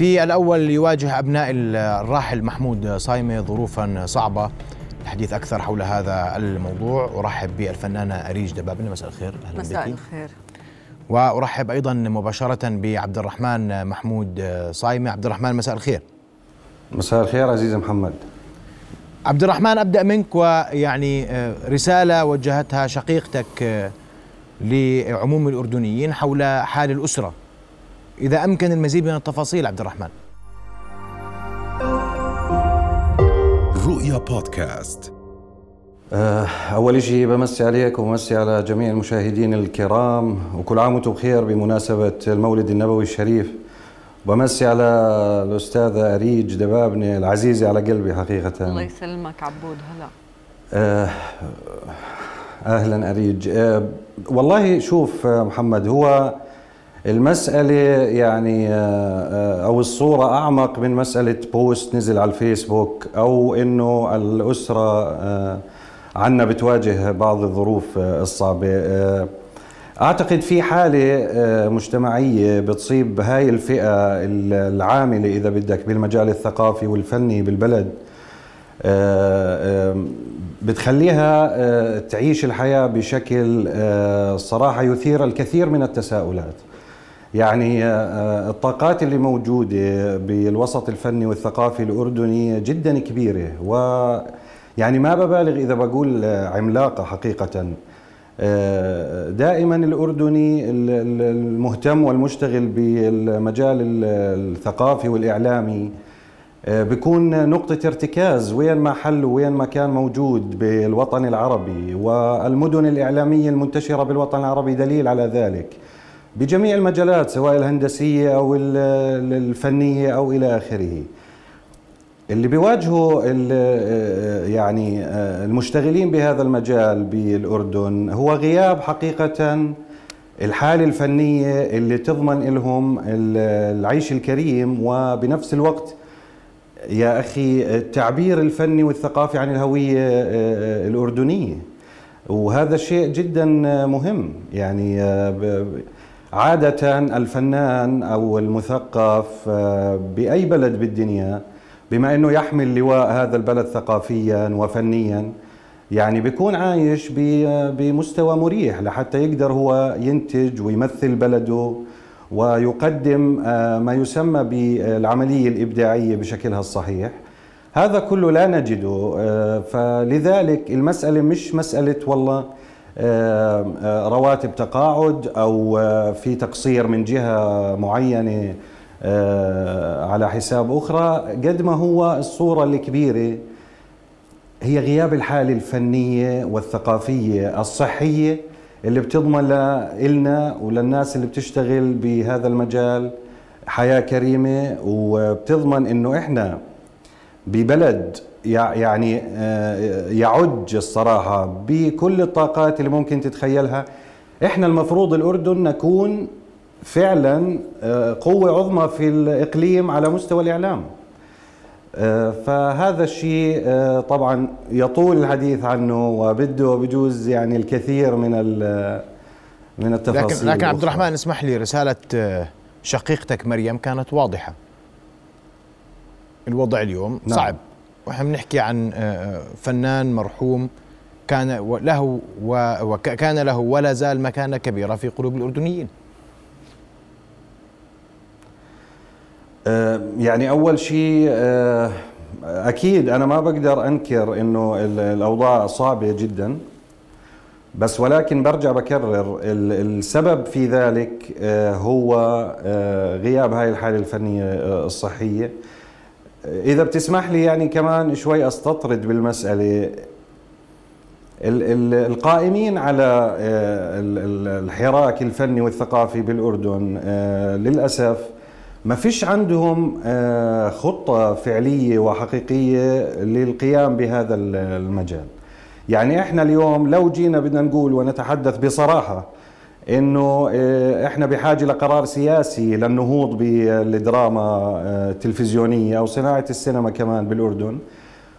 في الأول يواجه أبناء الراحل محمود صايمة ظروفا صعبة. الحديث أكثر حول هذا الموضوع. أرحب بالفنانة أريج دبابنة مساء الخير أهلا مساء بك. الخير. وأرحب أيضا مباشرة بعبد الرحمن محمود صايمة. عبد الرحمن مساء الخير. مساء الخير عزيزي محمد. عبد الرحمن أبدأ منك ويعني رسالة وجهتها شقيقتك لعموم الأردنيين حول حال الأسرة. إذا أمكن المزيد من التفاصيل عبد الرحمن. رؤيا بودكاست. أول شيء بمسي عليك وبمسي على جميع المشاهدين الكرام وكل عام وأنتم بخير بمناسبة المولد النبوي الشريف. بمسي على الأستاذة أريج دبابني العزيزة على قلبي حقيقة. الله يسلمك عبود هلا. آه أهلا أريج. آه والله شوف محمد هو المسألة يعني آه أو الصورة أعمق من مسألة بوست نزل على الفيسبوك أو إنه الأسرة آه عنا بتواجه بعض الظروف الصعبة. آه أعتقد في حالة مجتمعية بتصيب هاي الفئة العاملة إذا بدك بالمجال الثقافي والفني بالبلد. بتخليها تعيش الحياة بشكل صراحة يثير الكثير من التساؤلات. يعني الطاقات اللي موجودة بالوسط الفني والثقافي الأردني جدا كبيرة. و يعني ما ببالغ إذا بقول عملاقة حقيقه. دائما الأردني المهتم والمشتغل بالمجال الثقافي والإعلامي. بيكون نقطة ارتكاز وين ما حل وين ما كان موجود بالوطن العربي. والمدن الإعلامية المنتشرة بالوطن العربي دليل على ذلك. بجميع المجالات سواء الهندسية أو الفنية أو إلى آخره. اللي بيواجهوا يعني المشتغلين بهذا المجال بالأردن هو غياب حقيقه الحالة الفنية اللي تضمن لهم العيش الكريم. وبنفس الوقت يا أخي التعبير الفني والثقافي عن الهوية الأردنية. وهذا شيء جدا مهم. يعني عادة الفنان أو المثقف بأي بلد بالدنيا بما إنه يحمل لواء هذا البلد ثقافيا وفنيا يعني بيكون عايش بمستوى مريح لحتى يقدر هو ينتج ويمثل بلده ويقدم ما يسمى بالعملية الإبداعية بشكلها الصحيح. هذا كله لا نجده فلذلك المسألة مش مسألة والله رواتب تقاعد أو في تقصير من جهة معينة على حساب أخرى. قد ما هو الصورة الكبيرة هي غياب الحالة الفنية والثقافية الصحية اللي بتضمن لنا وللناس اللي بتشتغل بهذا المجال حياة كريمة وبتضمن إنه إحنا ببلد يعني يعج الصراحة بكل الطاقات اللي ممكن تتخيلها. إحنا المفروض الأردن نكون فعلا قوة عظمى في الإقليم على مستوى الإعلام. فهذا الشيء طبعا يطول الحديث عنه وبده بجوز يعني الكثير من من التفاصيل لكن لكن عبد الرحمن اسمح لي رسالة شقيقتك مريم كانت واضحة. الوضع اليوم نعم. صعب. وإحنا بنحكي عن فنان مرحوم كان له وكان له ولا زال مكانة كبيرة في قلوب الأردنيين. يعني أول شيء أكيد أنا ما بقدر أنكر إنه الأوضاع صعبة جدا بس ولكن برجع بكرر السبب في ذلك هو غياب هاي الحالة الفنية الصحية. إذا بتسمح لي يعني كمان شوي أستطرد بالمسألة. القائمين على الحراك الفني والثقافي بالأردن للأسف ما فيش عندهم خطة فعلية وحقيقية للقيام بهذا المجال. يعني إحنا اليوم لو جينا بدنا نقول ونتحدث بصراحة إنه إحنا بحاجة لقرار سياسي للنهوض بالدراما التلفزيونية أو صناعة السينما كمان بالأردن.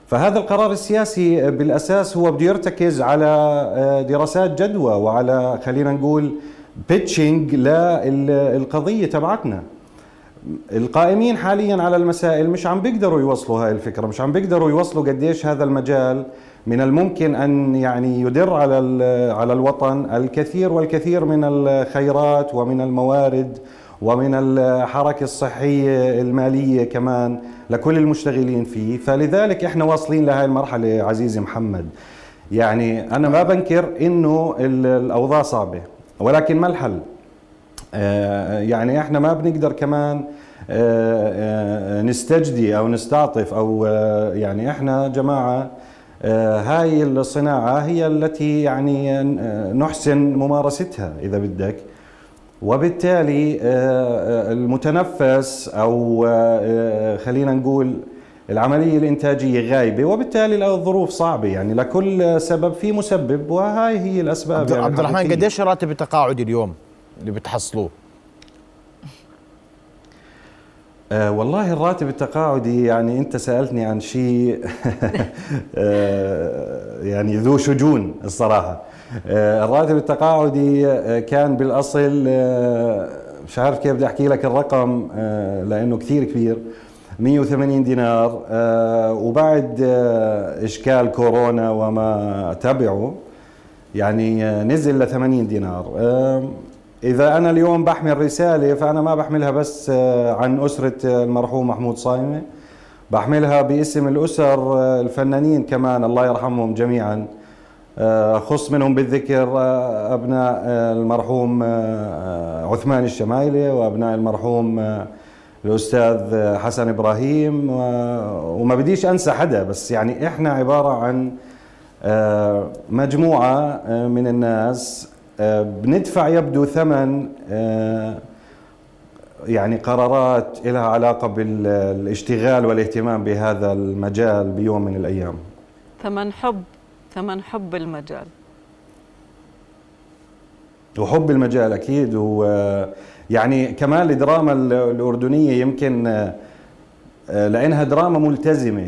فهذا القرار السياسي بالأساس هو بده يرتكز على دراسات جدوى وعلى خلينا نقول بيتشنج للقضية تبعتنا. القائمين حاليا على المسائل مش عم بيقدروا يوصلوا هاي الفكرة مش عم بيقدروا يوصلوا قديش هذا المجال من الممكن أن يعني يدر على على الوطن الكثير والكثير من الخيرات ومن الموارد ومن الحركة الصحية المالية كمان لكل المشتغلين فيه. فلذلك إحنا واصلين لهي المرحلة عزيزي محمد. يعني أنا ما بنكر إنه الأوضاع صعبة ولكن ما الحل؟ آه، يعني إحنا ما بنقدر كمان آه، آه، نستجدي أو نستعطف أو يعني إحنا جماعة هاي الصناعة هي التي يعني نحسن ممارستها إذا بدك. وبالتالي المتنفس أو خلينا نقول العملية الإنتاجية غايبة وبالتالي الظروف صعبة يعني. لكل سبب في مسبب وهاي هي الأسباب عبد, يعني عبد الرحمن قديش راتب التقاعد اليوم اللي بتحصلوه؟ أه والله الراتب التقاعدي يعني انت سألتني عن شيء أه يعني ذو شجون الصراحة. أه الراتب التقاعدي آه، كان بالأصل آه، مش عارف كيف بدي أحكي لك الرقم آه، لأنه كثير كبير. 180 دينار وبعد إشكال كورونا وما تبعه يعني نزل ل 80 دينار. إذا أنا اليوم بحمل رسالة فأنا ما بحملها بس آه، عن أسرة المرحوم محمود صايمة. بحملها باسم الأسر آه، الفنانين كمان الله يرحمهم جميعا. آه، خص منهم بالذكر أبناء المرحوم عثمان الشمايلة وأبناء المرحوم الأستاذ حسن إبراهيم وما بديش أنسى حدا بس يعني إحنا عبارة عن مجموعة من الناس بندفع يبدو ثمن آه، يعني قرارات لها علاقة بالاشتغال والاهتمام بهذا المجال بيوم من الأيام. ثمن حب ثمن حب المجال. وحب المجال أكيد ويعني كمان الدراما الأردنية يمكن آه، لأنها دراما ملتزمة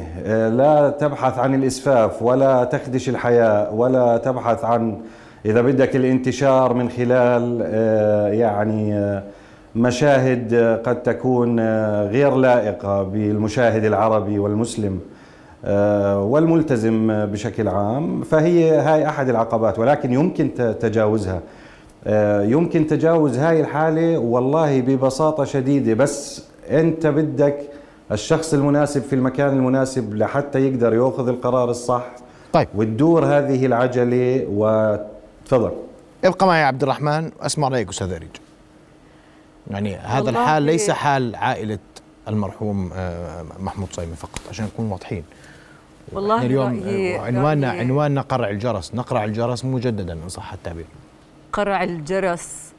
لا تبحث عن الإسفاف ولا تخدش الحياة ولا تبحث عن إذا بدك الانتشار من خلال آه، يعني آه، مشاهد آه، قد تكون غير لائقة بالمشاهد العربي والمسلم والملتزم بشكل عام فهي هاي أحد العقبات ولكن يمكن تجاوزها. يمكن تجاوز هاي الحالة والله ببساطة شديدة بس أنت بدك الشخص المناسب في المكان المناسب لحتى يقدر يأخذ القرار الصح طيب. وتدور هذه العجلة و تفضل. ابقى معي عبد الرحمن وأسمع رأيك أستاذ أريج. يعني هذا الحال ليس حال عائلة المرحوم آه، محمود صايمي فقط عشان نكون واضحين. والله اليوم آه، عنواننا عنواننا قرع الجرس. نقرع الجرس مجددا إن صح التعبير. قرع الجرس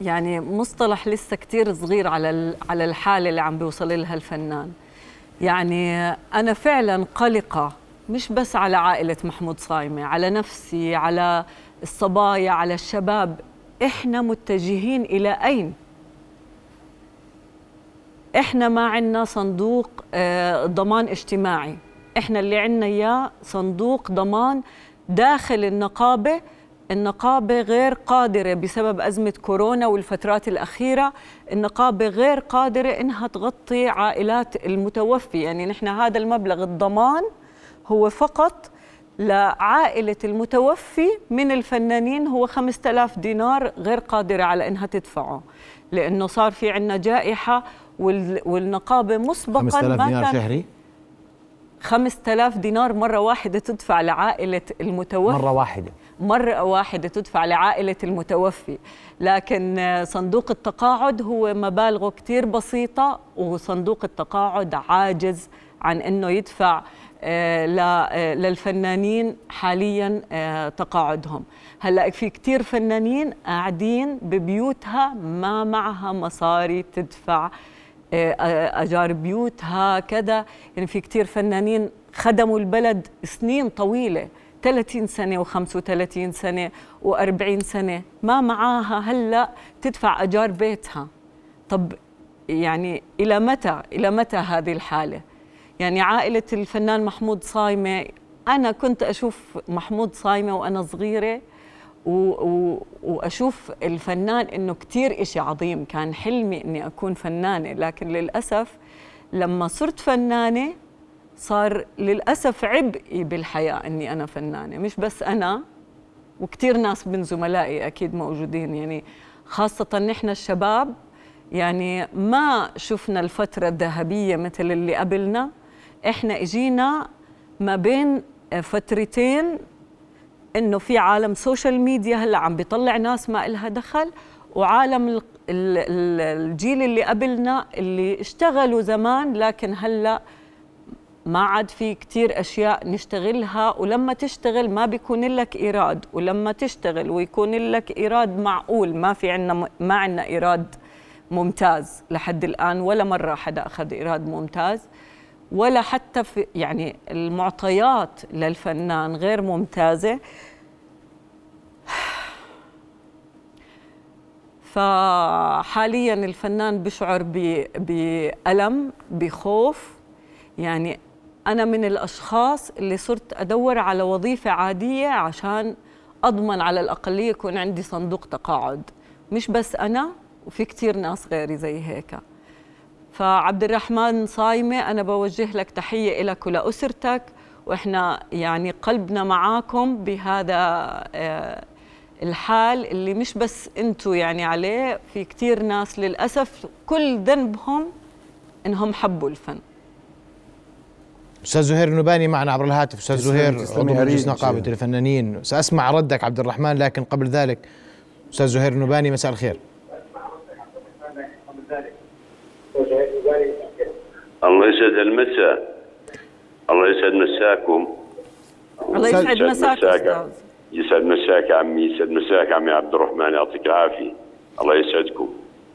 يعني مصطلح لسه كتير صغير على على الحالة اللي عم بيوصل لها الفنان. يعني أنا فعلا قلقة مش بس على عائلة محمود صايمه على نفسي على الصبايا على الشباب إحنا متجهين إلى أين؟ إحنا ما عندنا صندوق آه، ضمان اجتماعي. إحنا اللي عندنا إياه صندوق ضمان داخل النقابة النقابة غير قادرة بسبب أزمة كورونا والفترات الأخيرة النقابة غير قادرة إنها تغطي عائلات المتوفي. يعني نحن هذا المبلغ الضمان هو فقط لعائلة المتوفي من الفنانين هو 5000 دينار غير قادرة على إنها تدفعه لأنه صار في عندنا جائحة والنقابة مسبقا 5000 دينار شهري؟ 5000 دينار مرة واحدة تدفع لعائلة المتوفي. مرة واحدة. مرة واحدة تدفع لعائلة المتوفي. لكن صندوق التقاعد هو مبالغه كتير بسيطة وصندوق التقاعد عاجز عن أنه يدفع للفنانين حاليا آه، تقاعدهم. هلأ في كثير فنانين قاعدين ببيوتها ما معها مصاري تدفع أجار بيوتها كذا. يعني في كثير فنانين خدموا البلد سنين طويلة 30 سنة و35 سنة و40 سنة ما معاها هلأ تدفع أجار بيتها. طب يعني إلى متى؟ إلى متى هذه الحالة؟ يعني عائلة الفنان محمود صايمة أنا كنت أشوف محمود صايمة وأنا صغيرة و و وأشوف الفنان إنه كثير إشي عظيم. كان حلمي إني أكون فنانة لكن للأسف لما صرت فنانة صار للأسف عبئي بالحياة إني أنا فنانة. مش بس أنا وكثير ناس من زملائي أكيد موجودين. يعني خاصة نحن الشباب يعني ما شفنا الفترة الذهبية مثل اللي قبلنا. إحنا إجينا ما بين فترتين إنه في عالم social media هلأ عم بيطلع ناس ما إلها دخل وعالم الجيل اللي قبلنا اللي اشتغلوا زمان لكن هلأ ما عاد في كتير أشياء نشتغلها ولما تشتغل ما بيكون لك إيراد ولما تشتغل ويكون لك إيراد معقول ما في عنا ما عنا إيراد ممتاز لحد الآن ولا مرة حدا أخذ إيراد ممتاز. ولا حتى في يعني المعطيات للفنان غير ممتازة. فحاليا الفنان بشعر بألم بخوف. يعني أنا من الأشخاص اللي صرت أدور على وظيفة عادية عشان أضمن على الأقل يكون عندي صندوق تقاعد. مش بس أنا وفي كتير ناس غيري زي هيك. فعبد الرحمن صايمة أنا بوجه لك تحية لك ولأسرتك وإحنا يعني قلبنا معاكم بهذا آه، الحال اللي مش بس أنتوا يعني عليه في كتير ناس للأسف كل ذنبهم إنهم حبوا الفن. أستاذ زهير النباني معنا عبر الهاتف. أستاذ زهير عضو مجلس نقابة الفنانين. سأسمع ردك عبد الرحمن لكن قبل ذلك أستاذ زهير النباني مساء الخير. الله يسعد المساء. الله يسعد مساكم. الله يسعد مساك يسعد مساك عمي يسعد مساك عمي عبد الرحمن يعطيك العافية. الله يسعدكم.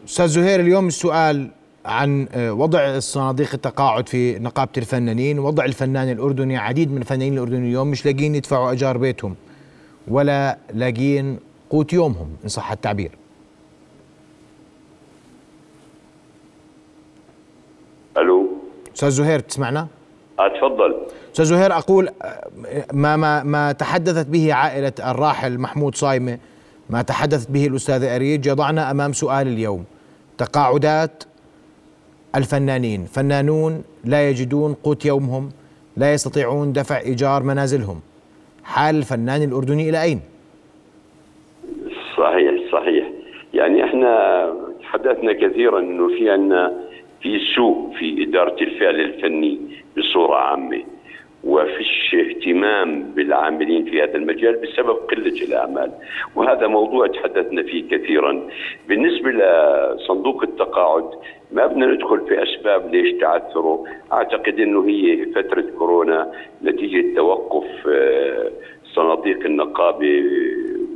أستاذ زهير اليوم السؤال عن آه، وضع صناديق التقاعد في نقابة الفنانين. وضع الفنان الأردني عديد من الفنانين الأردنيين اليوم مش لاقيين يدفعوا أجار بيتهم ولا لاقيين قوت يومهم إن صح التعبير. ألو. أستاذ زهير تسمعنا؟ آه تفضل. أستاذ زهير أقول ما ما ما تحدثت به عائلة الراحل محمود صايمة ما تحدثت به الاستاذه اريج يضعنا أمام سؤال اليوم. تقاعدات الفنانين. فنانون لا يجدون قوت يومهم لا يستطيعون دفع إيجار منازلهم. حال الفنان الأردني إلى أين؟ صحيح صحيح. يعني إحنا تحدثنا كثيرا إنه في عندنا في سوء في إدارة الفعل الفني بصورة عامة وفيش اهتمام بالعاملين في هذا المجال بسبب قلة الأعمال. وهذا موضوع تحدثنا فيه كثيرا. بالنسبة لصندوق التقاعد ما بدنا ندخل في أسباب ليش تعثره. أعتقد أنه هي فترة كورونا نتيجة توقف آه، صناديق النقابة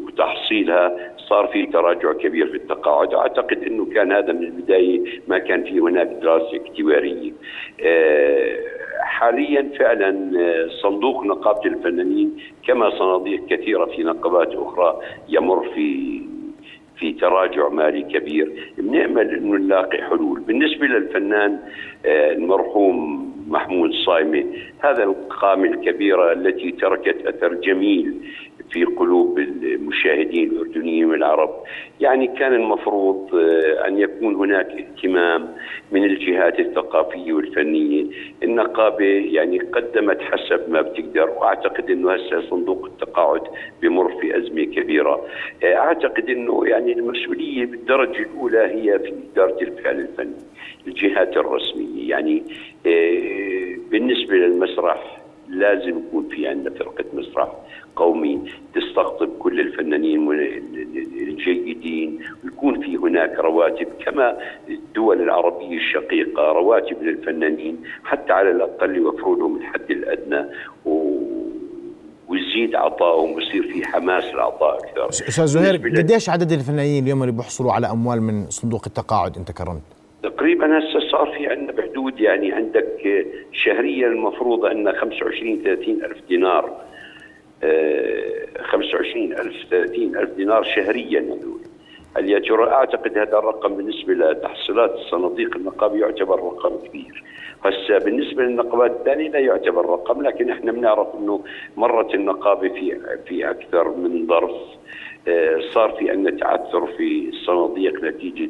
وتحصيلها. صار في تراجع كبير في التقاعد. أعتقد إنه كان هذا من البداية ما كان في هناك دراسة اكتواريه آه، حاليا فعلا آه، صندوق نقابة الفنانين كما صناديق كثيرة في نقابات أخرى يمر في في تراجع مالي كبير. بنأمل إنه نلاقي حلول. بالنسبة للفنان آه، المرحوم محمود صايمة هذا القامة الكبيرة التي تركت أثر جميل في قلوب المشاهدين الأردنيين والعرب. يعني كان المفروض آه، أن يكون هناك اهتمام من الجهات الثقافية والفنية. النقابة يعني قدمت حسب ما بتقدر وأعتقد إنه هسه صندوق التقاعد بمر في أزمة كبيرة. آه، أعتقد إنه يعني المسؤولية بالدرجة الأولى هي في إدارة الفعل الفني الجهات الرسمية. يعني آه، بالنسبة للمسرح لازم يكون في عندنا فرقة مسرح قومي تستقطب كل الفنانين الجيدين ويكون في هناك رواتب كما الدول العربية الشقيقة رواتب للفنانين حتى على الأقل يوفروا لهم الحد الأدنى و ويزيد عطائهم ويصير في حماس العطاء أكثر أستاذ زهير قديش عدد الفنانين اليوم اللي بيحصلوا على أموال من صندوق التقاعد أنت كرمت؟ تقريبا هسه صار في عندنا بحدود يعني عندك شهريا المفروض عندنا 25 30 ألف دينار 25 ألف 30 ألف دينار شهريا هذول. أعتقد هذا الرقم بالنسبة لتحصيلات الصناديق النقابة يعتبر رقم كبير. هسه بالنسبة للنقابات الثانية لا يعتبر رقم لكن إحنا بنعرف إنه مرت النقابة في في أكثر من ظرف. آه، صار في عندنا تعثر في الصناديق نتيجة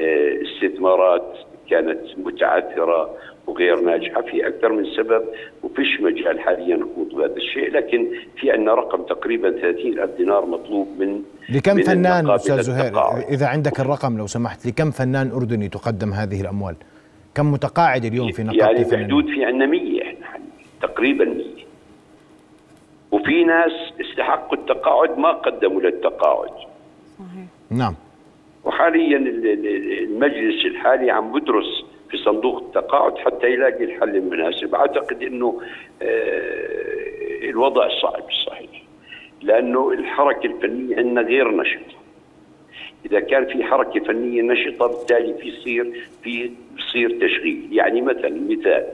آه، استثمارات كانت متعثرة وغير ناجحة في أكثر من سبب وفيش مجال حاليا نخوض بهذا الشيء لكن في عندنا رقم تقريبا 30 ألف دينار مطلوب من لكم من فنان أستاذ زهير. إذا عندك الرقم لو سمحت لكم فنان أردني تقدم هذه الأموال كم متقاعد اليوم في نقابه يعني؟ بحدود في عندنا 100 إحنا تقريبا 100 وفي ناس استحقوا التقاعد ما قدموا للتقاعد. صحيح. نعم. وحاليا ال- ال- المجلس الحالي عم بدرس في صندوق التقاعد حتى يلاقي الحل المناسب. أعتقد إنه آه، الوضع صعب صحيح. لأنه الحركة الفنية عندنا غير نشطة. إذا كان في حركة فنية نشطة بالتالي في يصير في بصير تشغيل. يعني مثلا مثال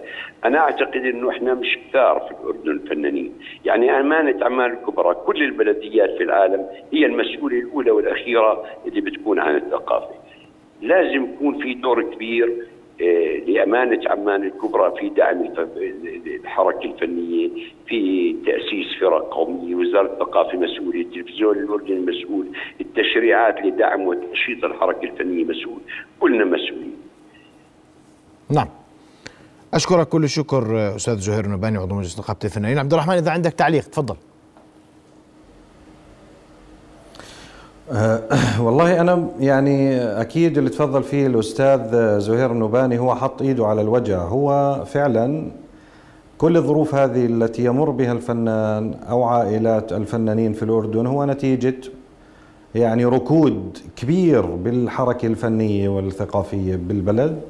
أنا أعتقد إنه إحنا مش كثار في الأردن الفنانين. يعني أمانة أعمال الكبرى كل البلديات في العالم هي المسؤولة الأولى والأخيرة اللي بتكون عن الثقافة. لازم يكون في دور كبير لأمانة عمان الكبرى في دعم الحركة الفنية في تأسيس فرق قومية وزارة الثقافة مسؤولة التلفزيون الأردني مسؤول التشريعات لدعم وتنشيط الحركة الفنية مسؤول كلنا مسؤولين. نعم. أشكرك كل الشكر أستاذ زهير نباني عضو مجلس نقابة الفنانين عبد الرحمن إذا عندك تعليق تفضل. والله أنا يعني أكيد اللي تفضل فيه الأستاذ زهير النباني هو حط إيده على الوجع هو فعلا كل الظروف هذه التي يمر بها الفنان أو عائلات الفنانين في الأردن هو نتيجة يعني ركود كبير بالحركة الفنية والثقافية بالبلد.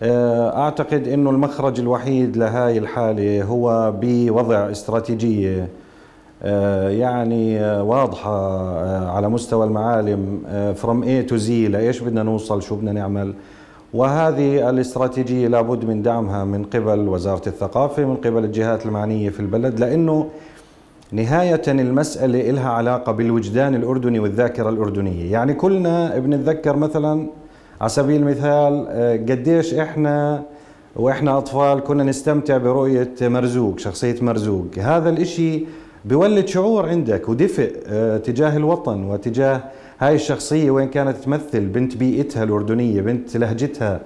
أه، أعتقد إنه المخرج الوحيد لهاي الحالة هو بوضع استراتيجية آه، يعني آه، واضحة آه، على مستوى المعالم فروم A to Z لإيش بدنا نوصل شو بدنا نعمل. وهذه الاستراتيجية لابد من دعمها من قبل وزارة الثقافة من قبل الجهات المعنية في البلد لأنه نهاية المسألة إلها علاقة بالوجدان الأردني والذاكرة الأردنية. يعني كلنا بنتذكر مثلا على سبيل المثال آه، قديش إحنا وإحنا أطفال كنا نستمتع برؤية مرزوق شخصية مرزوق. هذا الإشي بيولد شعور عندك ودفء آه، تجاه الوطن وتجاه هاي الشخصية وين كانت تمثل بنت بيئتها الأردنية بنت لهجتها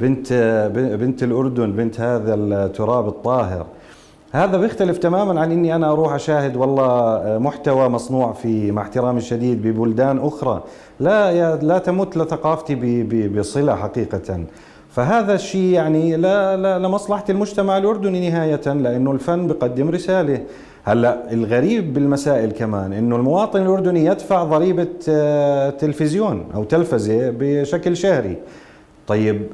بنت آه، بنت الأردن بنت هذا التراب الطاهر. هذا بيختلف تماما عن إني أنا أروح أشاهد والله محتوى مصنوع في مع احترامي الشديد ببلدان أخرى. لا يا لا تمت لثقافتي بصلة حقيقة. فهذا الشيء يعني لا لا لمصلحة المجتمع الأردني نهاية لأنه الفن بقدم رسالة. هلا الغريب بالمسائل كمان إنه المواطن الأردني يدفع ضريبة آه، تلفزيون أو تلفزة بشكل شهري. طيب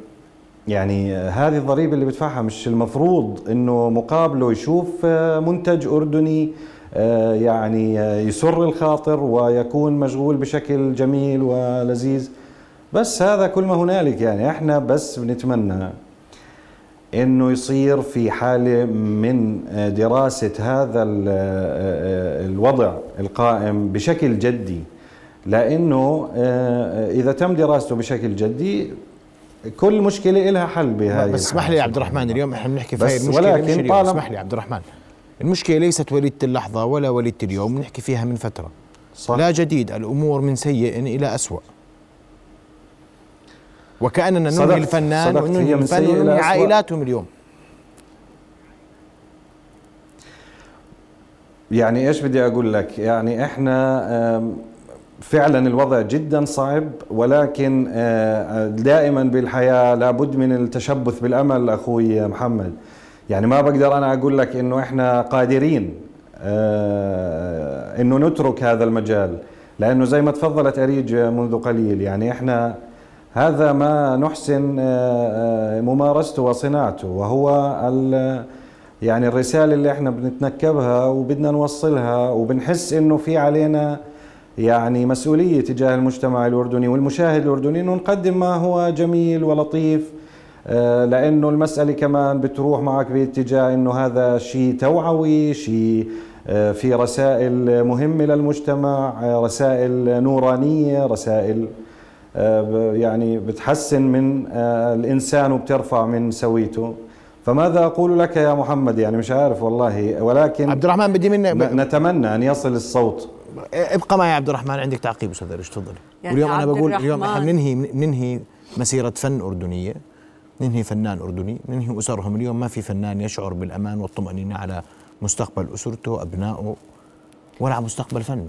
يعني هذه الضريبة اللي بدفعها مش المفروض إنه مقابله يشوف آه، منتج أردني آه، يعني يسر الخاطر ويكون مشغول بشكل جميل ولذيذ. بس هذا كل ما هنالك يعني. إحنا بس بنتمنى إنه يصير في حالة من دراسة هذا آه، آه، الوضع القائم بشكل جدي. لأنه آه، إذا تم دراسته بشكل جدي كل مشكلة لها حل بهذه بس اسمح لي يا عبد الرحمن اليوم إحنا بنحكي في هاي المشكلة ولكن طالما- اسمح لي عبد الرحمن. المشكلة ليست وليدة اللحظة ولا وليدة اليوم بنحكي فيها من فترة. صح. لا جديد الأمور من سيء إلى أسوأ. وكأننا ننهي الفنان. وننهي الفن وننهي. عائلاتهم اليوم يعني إيش بدي أقول لك يعني إحنا فعلا الوضع جدا صعب ولكن دائما بالحياة لابد من التشبث بالأمل أخوي محمد يعني ما بقدر أنا أقول لك إنه إحنا قادرين آه، إنه نترك هذا المجال لأنه زي ما تفضلت أريج منذ قليل يعني إحنا هذا ما نحسن آه، آه، ممارسته وصناعته وهو يعني الرسالة اللي إحنا بنتنكبها وبدنا نوصلها وبنحس إنه في علينا يعني مسؤولية تجاه المجتمع الأردني والمشاهد الأردني إنه نقدم ما هو جميل ولطيف آه، لأنه المسألة كمان بتروح معك باتجاه إنه هذا شيء توعوي شيء في رسائل مهمة للمجتمع رسائل نورانية رسائل يعني بتحسن من آه، الإنسان وبترفع من سويته. فماذا أقول لك يا محمد؟ يعني مش عارف والله ولكن عبد الرحمن بدي منك نتمنى أن يصل الصوت. ابقى معي عبد الرحمن عندك تعقيب أستاذ ريش تفضلي. يعني واليوم أنا بقول اليوم إحنا بننهي بننهي مسيرة فن أردنية ننهي فنان أردني ننهي أسرهم. اليوم ما في فنان يشعر بالأمان والطمانينه على مستقبل أسرته أبنائه ولا على مستقبل فنه.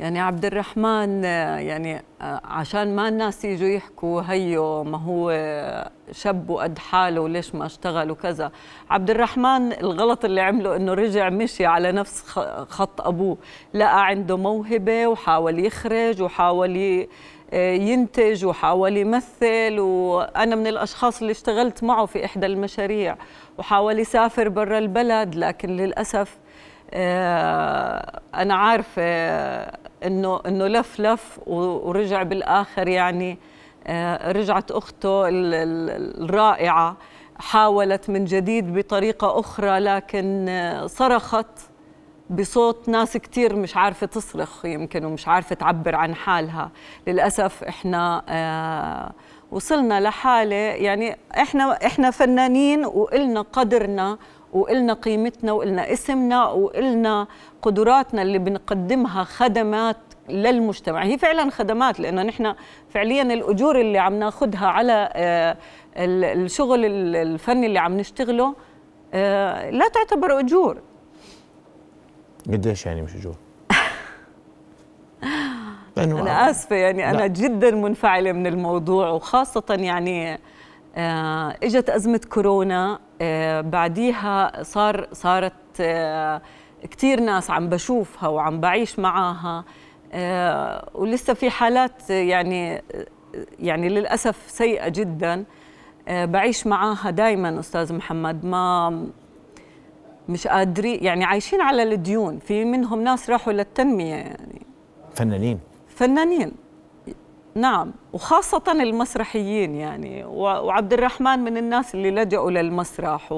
يعني عبد الرحمن يعني آه، عشان ما الناس يجوا يحكوا هيو ما هو آه، شاب وقد حاله وليش ما اشتغل وكذا. عبد الرحمن الغلط اللي عمله إنه رجع مشي على نفس خط أبوه. لقى عنده موهبة وحاول يخرج وحاول آه، ينتج وحاول يمثل وأنا من الأشخاص اللي اشتغلت معه في إحدى المشاريع وحاول يسافر برا البلد لكن للأسف أنا عارفة آه، إنه إنه لف لف ورجع بالآخر يعني آه، رجعت أخته ال- ال- الرائعة حاولت من جديد بطريقة أخرى لكن آه، صرخت بصوت ناس كتير مش عارفة تصرخ يمكن ومش عارفة تعبر عن حالها. للأسف إحنا آه وصلنا لحالة يعني إحنا إحنا فنانين وإلنا قدرنا وإلنا قيمتنا وإلنا اسمنا وإلنا قدراتنا اللي بنقدمها خدمات للمجتمع. هي فعلا خدمات لأنه نحن فعليا الأجور اللي عم ناخدها على آه ال- الشغل ال- الفني اللي عم نشتغله آه لا تعتبر أجور. قديش يعني مش أجور؟ لأنه أنا آسفة يعني أنا لا. جدا منفعلة من الموضوع وخاصة يعني آه، إجت أزمة كورونا بعديها صار صارت آه، كتير ناس عم بشوفها وعم بعيش معاها. آه، ولسه في حالات يعني يعني للأسف سيئة جدا. آه، بعيش معاها دائما أستاذ محمد. ما مش قادرين يعني عايشين على الديون. في منهم ناس راحوا للتنمية يعني. فنانين. فنانين. نعم. وخاصة المسرحيين يعني. وعبد الرحمن من الناس اللي لجأوا للمسرح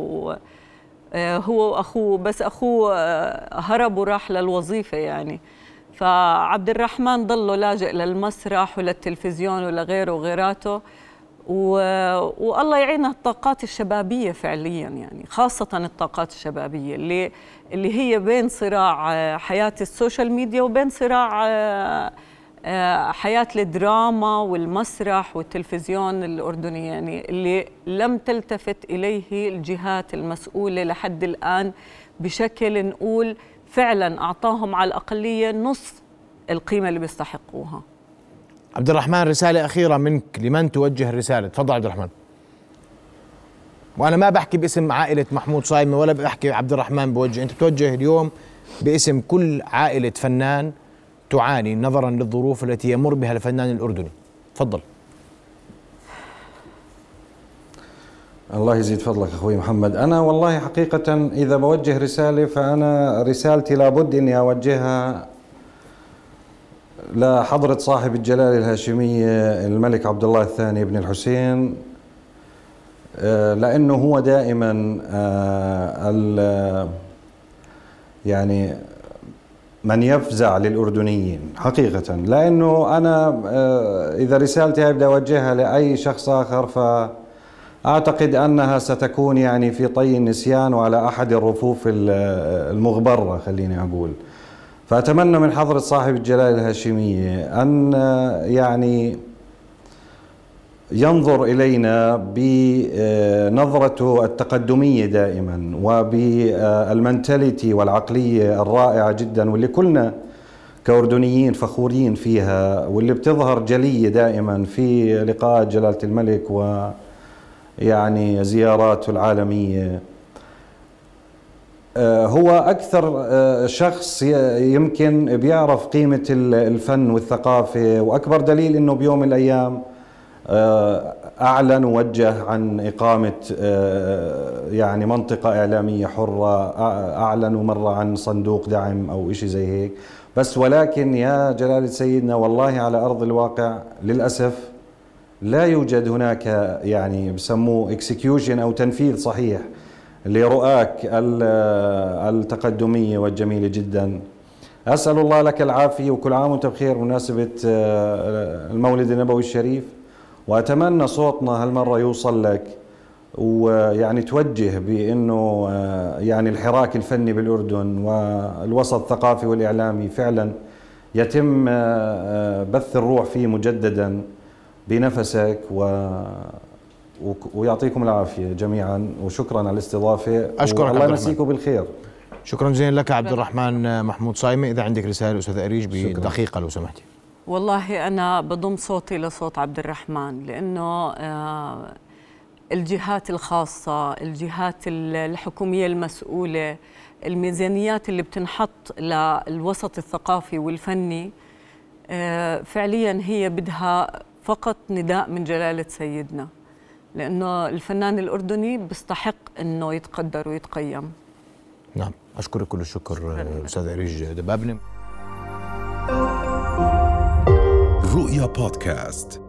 آه، هو وأخوه بس أخوه آه، هرب وراح للوظيفة يعني. فعبد الرحمن ضله لاجئ للمسرح وللتلفزيون ولغيره وغيراته. و... والله يعين الطاقات الشبابية فعليا يعني. خاصة الطاقات الشبابية اللي اللي هي بين صراع آه، حياة السوشيال ميديا وبين صراع حياة الدراما والمسرح والتلفزيون الأردني يعني اللي لم تلتفت إليه الجهات المسؤولة لحد الآن بشكل نقول فعلا أعطاهم على الأقلية نص القيمة اللي بيستحقوها. عبد الرحمن رسالة أخيرة منك لمن توجه الرسالة؟ تفضل عبد الرحمن وأنا ما بحكي باسم عائلة محمود صايمة ولا بحكي عبد الرحمن بوجه أنت بتوجه اليوم باسم كل عائلة فنان تعاني نظرا للظروف التي يمر بها الفنان الأردني. تفضل. الله يزيد فضلك أخوي محمد. أنا والله حقيقة إذا بوجه رسالة فأنا رسالتي لابد إني أوجهها لحضرة صاحب الجلالة الهاشمية الملك عبد الله الثاني بن الحسين آه، لأنه هو دائما آه، يعني من يفزع للأردنيين حقيقة. لأنه أنا آه، إذا رسالتي هاي بدي أوجهها لأي شخص آخر ف اعتقد أنها ستكون يعني في طي النسيان وعلى أحد الرفوف ال- المغبرة خليني أقول. فأتمنى من حضرة صاحب الجلالة الهاشمية أن يعني ينظر إلينا بنظرته التقدمية دائما وبالمنتاليتي والعقلية الرائعة جدا واللي كلنا كأردنيين فخورين فيها واللي بتظهر جلية دائما في لقاءات جلالة الملك و يعني زياراته العالمية. هو أكثر شخص يمكن بيعرف قيمة ال- الفن والثقافة وأكبر دليل إنه بيوم من الأيام أعلن ووجه عن إقامة آه، يعني منطقة إعلامية حرة أع- اعلنوا مرة عن صندوق دعم أو شيء زي هيك بس ولكن يا جلالة سيدنا والله على أرض الواقع للأسف لا يوجد هناك يعني بسموه اكسكيوشن أو تنفيذ صحيح لرؤاك ال- التقدمية والجميلة جدا. أسأل الله لك العافية وكل عام وأنت بخير بمناسبة آه، المولد النبوي الشريف وأتمنى صوتنا هالمرة يوصل لك ويعني توجه بإنه آه، يعني الحراك الفني بالأردن والوسط الثقافي والإعلامي فعلا يتم آه، آه، بث الروح فيه مجددا بنفسك و ويعطيكم العافية جميعا وشكرا على الاستضافة أشكرك الله يمسيكم بالخير. شكرا جزيلا لك عبد الرحمن محمود صايمه إذا عندك رسالة أستاذ اريج بدقيقة لو سمحتي والله أنا بضم صوتي لصوت عبد الرحمن لأنه الجهات الخاصة الجهات الحكومية المسؤولة الميزانيات اللي بتنحط للوسط الثقافي والفني آه، فعليا هي بدها فقط نداء من جلالة سيدنا لأنه الفنان الأردني بيستحق أنه يتقدر ويتقيم. نعم أشكرك كل الشكر أستاذ إريج دبابني رؤيا بودكاست.